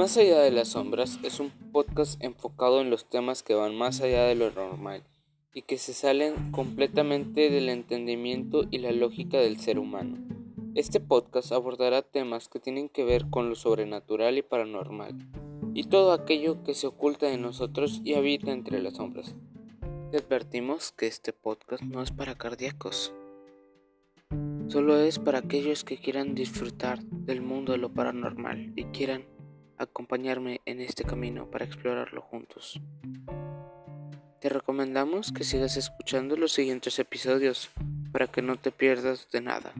Más allá de las sombras es un podcast enfocado en los temas que van más allá de lo normal y que se salen completamente del entendimiento y la lógica del ser humano. Este podcast abordará temas que tienen que ver con lo sobrenatural y paranormal y todo aquello que se oculta de nosotros y habita entre las sombras. Te advertimos que este podcast no es para cardíacos. Solo es para aquellos que quieran disfrutar del mundo de lo paranormal y quieran acompañarme en este camino para explorarlo juntos. Te recomendamos que sigas escuchando los siguientes episodios para que no te pierdas de nada.